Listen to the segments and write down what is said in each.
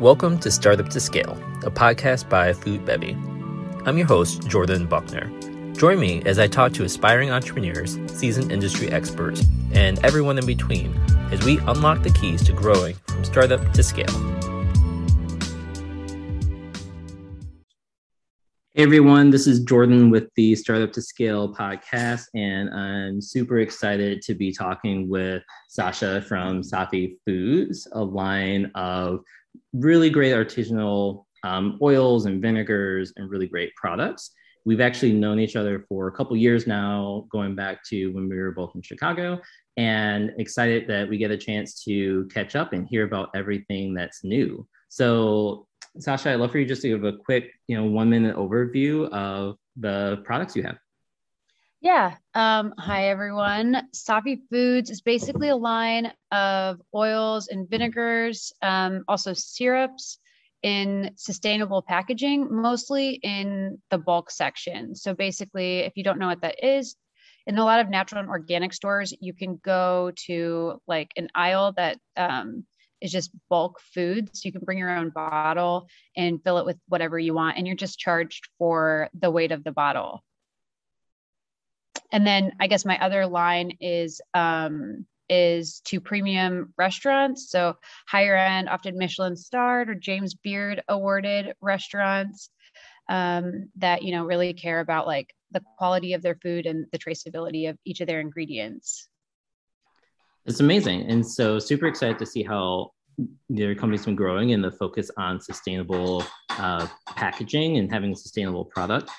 Welcome to Startup to Scale, a podcast by Food Bevy. I'm your host, Jordan Buckner. Join me as I talk to aspiring entrepreneurs, seasoned industry experts, and everyone in between as we unlock the keys to growing from startup to scale. Hey everyone, this is Jordan with the Startup to Scale podcast, and I'm super excited to be talking with Sasha from Safi Foods, a line of really great artisanal um, oils and vinegars and really great products. We've actually known each other for a couple years now, going back to when we were both in Chicago, and excited that we get a chance to catch up and hear about everything that's new. So Sasha, I'd love for you just to give a quick, you know, one minute overview of the products you have. Yeah. Um, hi, everyone. Safi Foods is basically a line of oils and vinegars, um, also syrups in sustainable packaging, mostly in the bulk section. So basically, if you don't know what that is, in a lot of natural and organic stores, you can go to like an aisle that um, is just bulk foods. You can bring your own bottle and fill it with whatever you want. And you're just charged for the weight of the bottle. And then I guess my other line is um, is to premium restaurants. So higher end, often Michelin starred or James Beard awarded restaurants um, that, you know, really care about like the quality of their food and the traceability of each of their ingredients. It's amazing. And so super excited to see how their company's been growing and the focus on sustainable uh, packaging and having a sustainable product.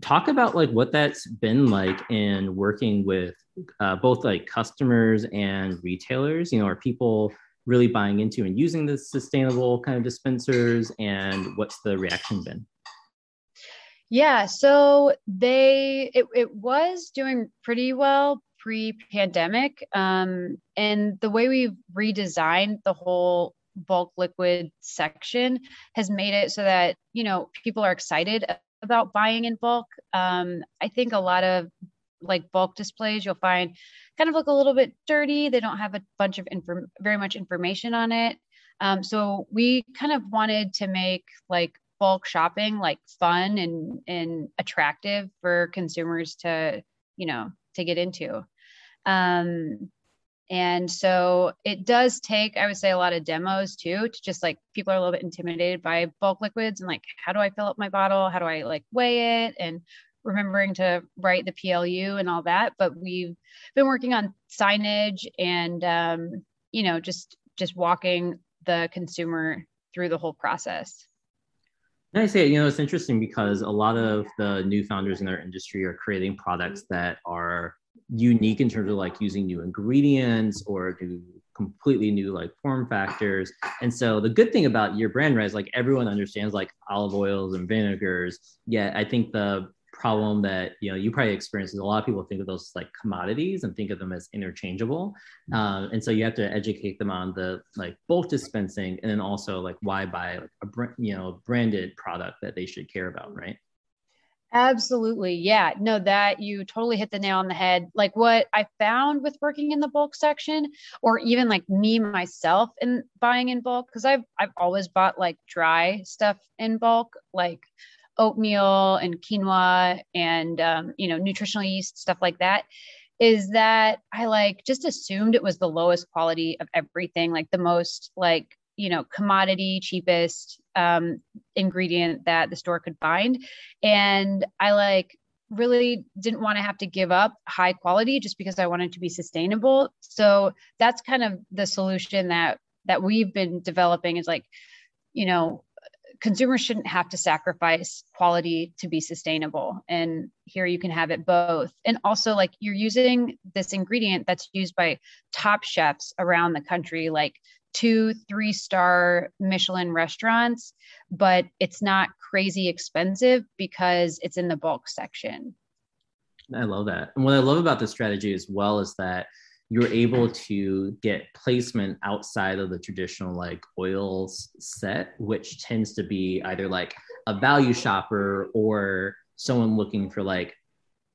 Talk about like what that's been like in working with uh, both like customers and retailers. You know, are people really buying into and using the sustainable kind of dispensers, and what's the reaction been? Yeah, so they it, it was doing pretty well, pre-pandemic um, and the way we've redesigned the whole bulk liquid section has made it so that you know people are excited about buying in bulk. Um, i think a lot of like bulk displays you'll find kind of look a little bit dirty. They don't have a bunch of inform- very much information on it. Um, so we kind of wanted to make like bulk shopping like fun and and attractive for consumers to you know to get into. Um, and so it does take, I would say, a lot of demos too, to just like people are a little bit intimidated by bulk liquids and like, how do I fill up my bottle? How do I like weigh it? And remembering to write the PLU and all that. But we've been working on signage and, um, you know, just just walking the consumer through the whole process. And I say, you know, it's interesting because a lot of the new founders in our industry are creating products that are unique in terms of like using new ingredients or new completely new like form factors. And so the good thing about your brand right is like everyone understands like olive oils and vinegars yet i think the problem that you know you probably experience is a lot of people think of those like commodities and think of them as interchangeable. Mm-hmm. um, and so you have to educate them on the like bulk dispensing and then also like why buy like a you know branded product that they should care about right Absolutely. Yeah. No, that you totally hit the nail on the head. Like what I found with working in the bulk section, or even like me myself in buying in bulk, because I've I've always bought like dry stuff in bulk, like oatmeal and quinoa and um, you know, nutritional yeast, stuff like that. Is that I like just assumed it was the lowest quality of everything, like the most like you know commodity cheapest um, ingredient that the store could find. And i like really didn't want to have to give up high quality just because i wanted to be sustainable. So that's kind of the solution that that we've been developing is like you know consumers shouldn't have to sacrifice quality to be sustainable. And here you can have it both. And also like you're using this ingredient that's used by top chefs around the country like two, three star Michelin restaurants, but it's not crazy expensive because it's in the bulk section. I love that. And what I love about this strategy as well is that you're able to get placement outside of the traditional like oils set, which tends to be either like a value shopper or someone looking for like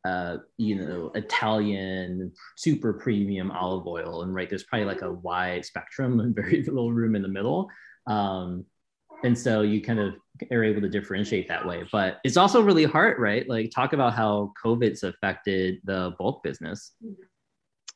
uh, you know, Italian super premium olive oil. And right, there's probably like a wide spectrum and very little room in the middle. Um, and so you kind of are able to differentiate that way. But it's also really hard right? Like talk about how covid's affected the bulk business.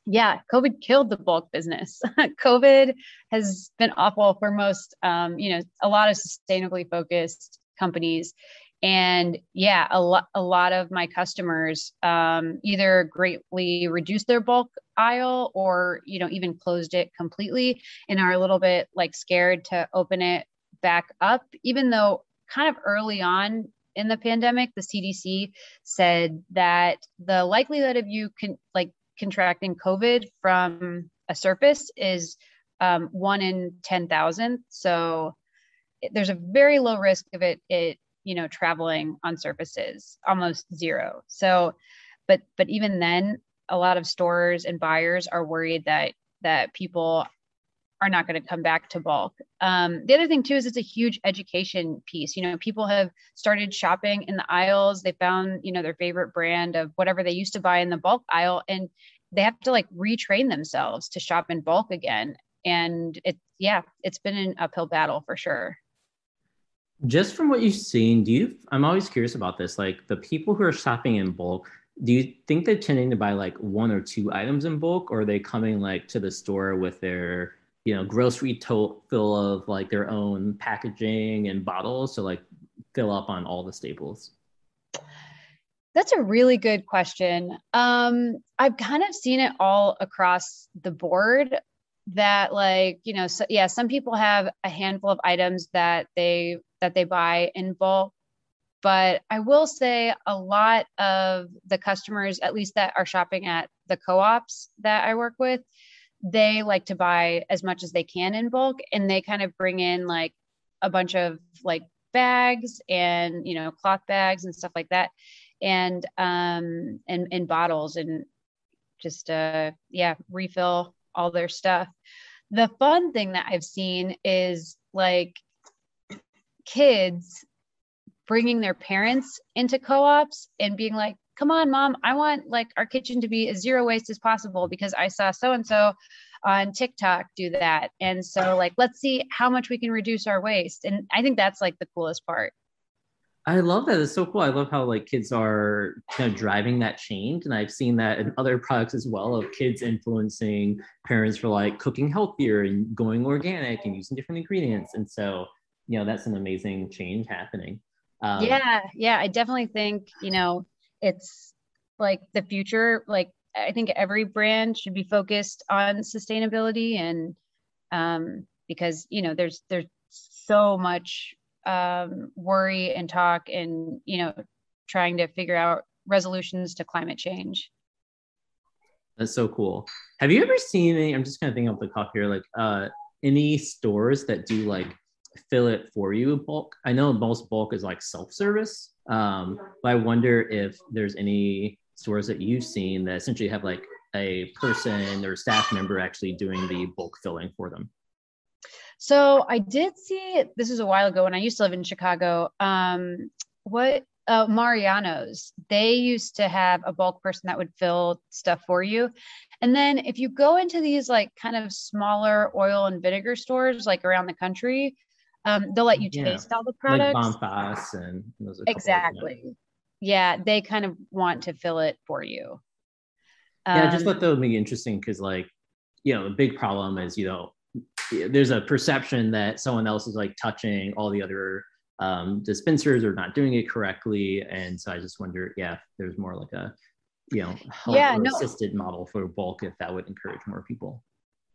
Yeah covid killed the bulk business. Covid has been awful for most um, you know a lot of sustainably focused companies and yeah a lot a lot of my customers um, either greatly reduced their bulk aisle or you know even closed it completely and are a little bit like scared to open it back up even though kind of early on in the pandemic the cdc said that the likelihood of you can like contracting covid from a surface is um, one in 10,000 so there's a very low risk of it it you know traveling on surfaces almost zero so but but even then a lot of stores and buyers are worried that that people are not going to come back to bulk. Um, the other thing too is it's a huge education piece. You know, people have started shopping in the aisles. They found you know their favorite brand of whatever they used to buy in the bulk aisle, and they have to like retrain themselves to shop in bulk again. And it's yeah, it's been an uphill battle for sure. Just from what you've seen, do you? I'm always curious about this. Like the people who are shopping in bulk, do you think they're tending to buy like one or two items in bulk, or are they coming like to the store with their, you know, grocery tote full of like their own packaging and bottles to like fill up on all the staples? That's a really good question. Um, I've kind of seen it all across the board that like you know so yeah some people have a handful of items that they that they buy in bulk but i will say a lot of the customers at least that are shopping at the co-ops that i work with they like to buy as much as they can in bulk and they kind of bring in like a bunch of like bags and you know cloth bags and stuff like that and um and and bottles and just uh yeah refill all their stuff. The fun thing that I've seen is like kids bringing their parents into co-ops and being like, come on, mom, I want like our kitchen to be as zero waste as possible because I saw so and so on TikTok do that. And so, like, let's see how much we can reduce our waste. And I think that's like the coolest part. I love that. It's so cool. I love how like kids are kind of driving that change. And I've seen that in other products as well of kids influencing parents for like cooking healthier and going organic and using different ingredients. And so, you know, that's an amazing change happening. Um, yeah. Yeah. I definitely think, you know, it's like the future. Like I think every brand should be focused on sustainability and um, because, you know, there's, there's so much um, worry and talk and you know trying to figure out resolutions to climate change that's so cool have you ever seen any i'm just kind of thinking off the cuff here like uh any stores that do like fill it for you in bulk i know most bulk is like self-service um but i wonder if there's any stores that you've seen that essentially have like a person or staff member actually doing the bulk filling for them so I did see this is a while ago when I used to live in Chicago. Um, what uh, Mariano's, they used to have a bulk person that would fill stuff for you. And then if you go into these like kind of smaller oil and vinegar stores like around the country, um, they'll let you taste yeah. all the products. Like and exactly. Yeah, they kind of want to fill it for you. Um, yeah, I just thought that would be interesting because like, you know, a big problem is, you know, there's a perception that someone else is like touching all the other um, dispensers or not doing it correctly. And so I just wonder, yeah, there's more like a, you know, yeah, no. assisted model for bulk if that would encourage more people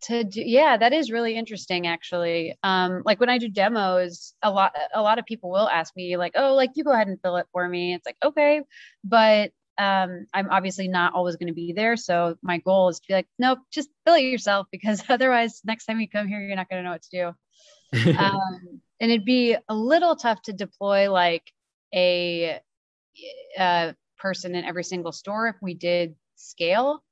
to do yeah that is really interesting actually um like when i do demos a lot a lot of people will ask me like oh like you go ahead and fill it for me it's like okay but um, I'm obviously not always going to be there. So my goal is to be like, nope, just fill it yourself because otherwise, next time you come here, you're not going to know what to do. um, and it'd be a little tough to deploy like a, a uh, person in every single store if we did scale.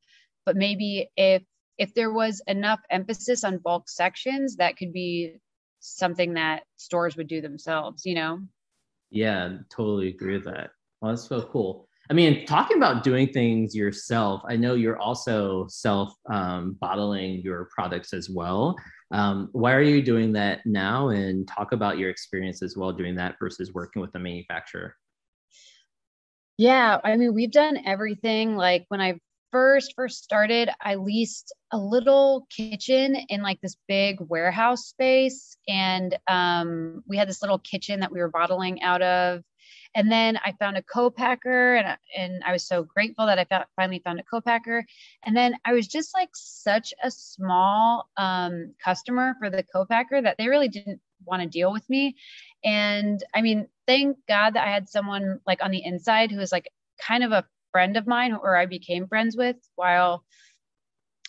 But maybe if if there was enough emphasis on bulk sections, that could be something that stores would do themselves. You know. Yeah, totally agree with that. Well, that's so cool. I mean, talking about doing things yourself, I know you're also self um, bottling your products as well. Um, why are you doing that now? And talk about your experience as well doing that versus working with a manufacturer. Yeah, I mean, we've done everything. Like when I first first started, I leased a little kitchen in like this big warehouse space, and um, we had this little kitchen that we were bottling out of. And then I found a co-packer, and and I was so grateful that I found, finally found a co-packer. And then I was just like such a small um, customer for the co-packer that they really didn't want to deal with me. And I mean, thank God that I had someone like on the inside who was like kind of a friend of mine or I became friends with while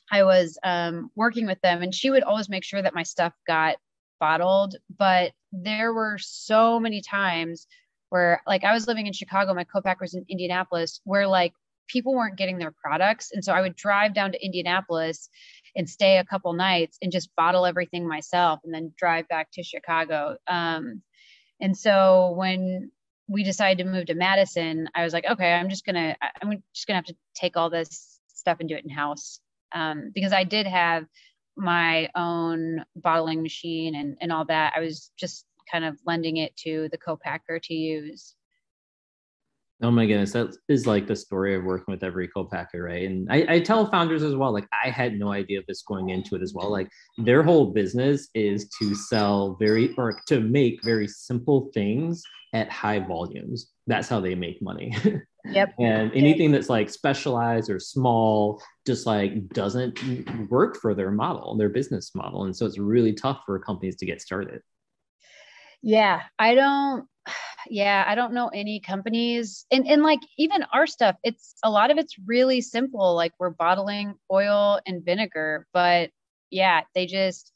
I was um, working with them. And she would always make sure that my stuff got bottled. But there were so many times where, like, I was living in Chicago, my co-packer was in Indianapolis, where like people weren't getting their products. And so I would drive down to Indianapolis and stay a couple nights and just bottle everything myself and then drive back to Chicago. Um, and so when we decided to move to Madison, I was like, okay, I'm just gonna, I'm just gonna have to take all this stuff and do it in house um, because I did have my own bottling machine and and all that. I was just kind of lending it to the co-packer to use. Oh my goodness, that is like the story of working with every co-packer, right? And I, I, tell founders as well, like I had no idea of this going into it as well. Like their whole business is to sell very or to make very simple things at high volumes. That's how they make money. Yep. and anything that's like specialized or small just like doesn't work for their model, their business model. And so it's really tough for companies to get started. Yeah, I don't yeah, I don't know any companies and and like even our stuff, it's a lot of it's really simple. Like we're bottling oil and vinegar, but yeah, they just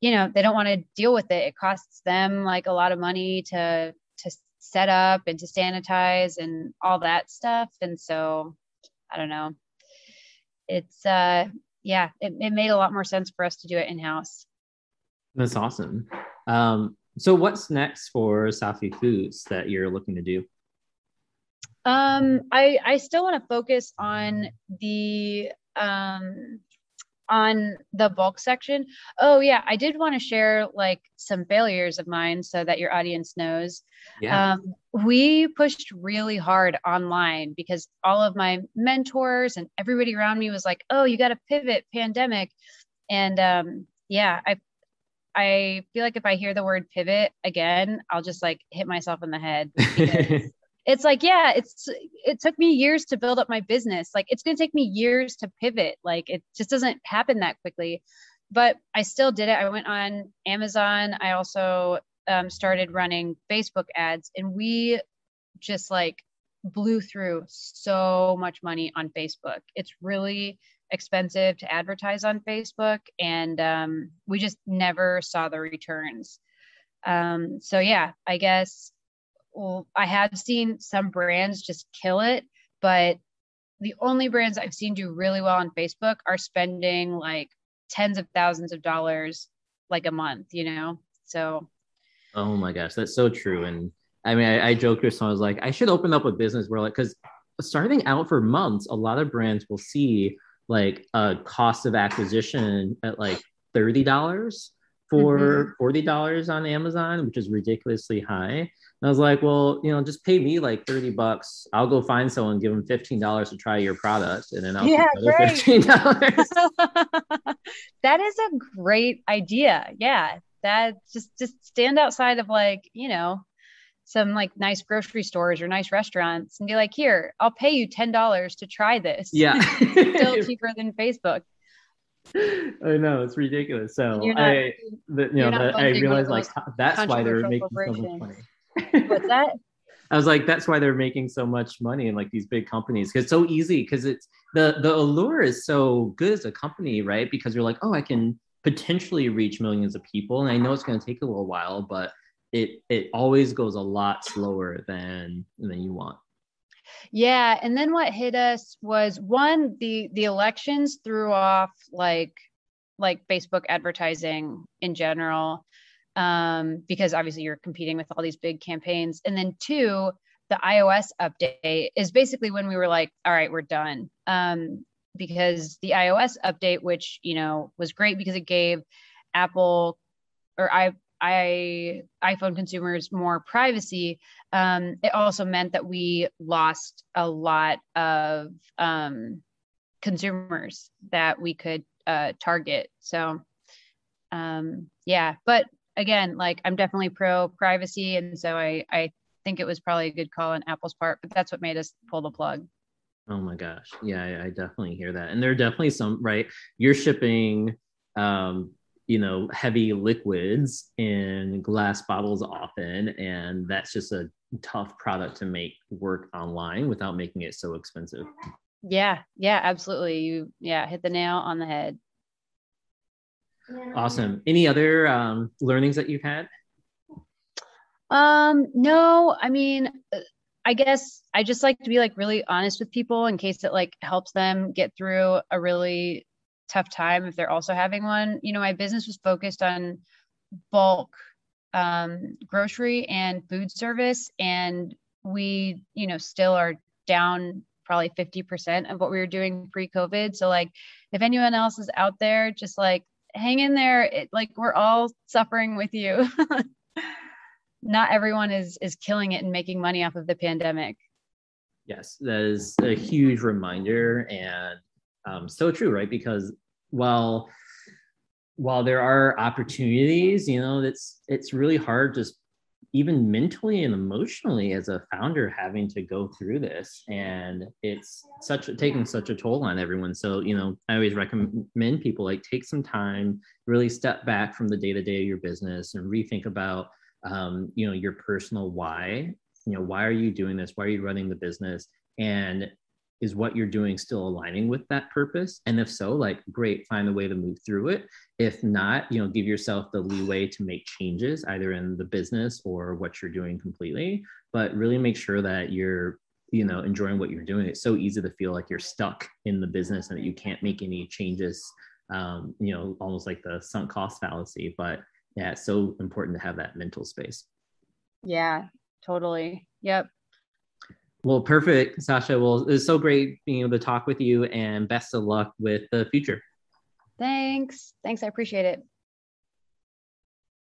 you know, they don't want to deal with it. It costs them like a lot of money to to set up and to sanitize and all that stuff. And so I don't know. It's uh yeah, it, it made a lot more sense for us to do it in-house. That's awesome. Um, so what's next for Safi Foods that you're looking to do? Um, I I still want to focus on the um on the bulk section. Oh yeah, I did want to share like some failures of mine so that your audience knows. Yeah. Um, we pushed really hard online because all of my mentors and everybody around me was like, "Oh, you got to pivot, pandemic," and um, yeah, I I feel like if I hear the word pivot again, I'll just like hit myself in the head. it's like, yeah, it's it took me years to build up my business. Like it's gonna take me years to pivot. Like it just doesn't happen that quickly. But I still did it. I went on Amazon. I also um, started running Facebook ads, and we just like blew through so much money on Facebook. It's really expensive to advertise on Facebook, and um, we just never saw the returns. Um, so yeah, I guess well, I have seen some brands just kill it, but the only brands I've seen do really well on Facebook are spending like tens of thousands of dollars like a month, you know? So Oh my gosh, that's so true. And I mean, I, I joked with someone, I was like, I should open up a business where like because starting out for months, a lot of brands will see like a cost of acquisition at like $30 for mm-hmm. $40 on Amazon, which is ridiculously high. And I was like, well, you know, just pay me like 30 bucks. I'll go find someone, give them $15 to try your product, and then I'll yeah, $15. that is a great idea. Yeah. That just just stand outside of like, you know, some like nice grocery stores or nice restaurants and be like, here, I'll pay you $10 to try this. Yeah. Still cheaper than Facebook. I know it's ridiculous. So not, I, the, you know, the, I realized like that's why they're making so much money. What's that? I was like, that's why they're making so much money in like these big companies because it's so easy because it's the the allure is so good as a company, right? Because you're like, oh, I can potentially reach millions of people, and I know it's going to take a little while, but it it always goes a lot slower than than you want. Yeah, and then what hit us was one the the elections threw off like like Facebook advertising in general um, because obviously you're competing with all these big campaigns, and then two the iOS update is basically when we were like, all right, we're done. Um, because the iOS update, which you know was great because it gave Apple or I I iPhone consumers more privacy. Um, it also meant that we lost a lot of um, consumers that we could uh, target. So um, yeah, but again, like I'm definitely pro privacy, and so I I think it was probably a good call on Apple's part, but that's what made us pull the plug. Oh my gosh. Yeah, I, I definitely hear that. And there are definitely some, right? You're shipping um, you know, heavy liquids in glass bottles often, and that's just a tough product to make work online without making it so expensive. Yeah, yeah, absolutely. You yeah, hit the nail on the head. Awesome. Any other um, learnings that you've had? Um, no, I mean, uh, I guess I just like to be like really honest with people in case it like helps them get through a really tough time if they're also having one. You know, my business was focused on bulk um, grocery and food service, and we, you know, still are down probably 50% of what we were doing pre-COVID. So like if anyone else is out there, just like hang in there. It, like we're all suffering with you. not everyone is is killing it and making money off of the pandemic. Yes, that is a huge reminder and um, so true, right? Because while while there are opportunities, you know, it's it's really hard just even mentally and emotionally as a founder having to go through this. And it's such taking such a toll on everyone. So you know i always recommend people like take some time really step back from the day-to-day of your business and rethink about um, you know your personal why. You know why are you doing this? Why are you running the business? And is what you're doing still aligning with that purpose and if so like great find a way to move through it if not you know give yourself the leeway to make changes either in the business or what you're doing completely but really make sure that you're you know enjoying what you're doing it's so easy to feel like you're stuck in the business and that you can't make any changes um, you know almost like the sunk cost fallacy but yeah, it's so important to have that mental space. Yeah, totally. Yep. Well, perfect, Sasha. Well, it's so great being able to talk with you and best of luck with the future. Thanks. Thanks. I appreciate it.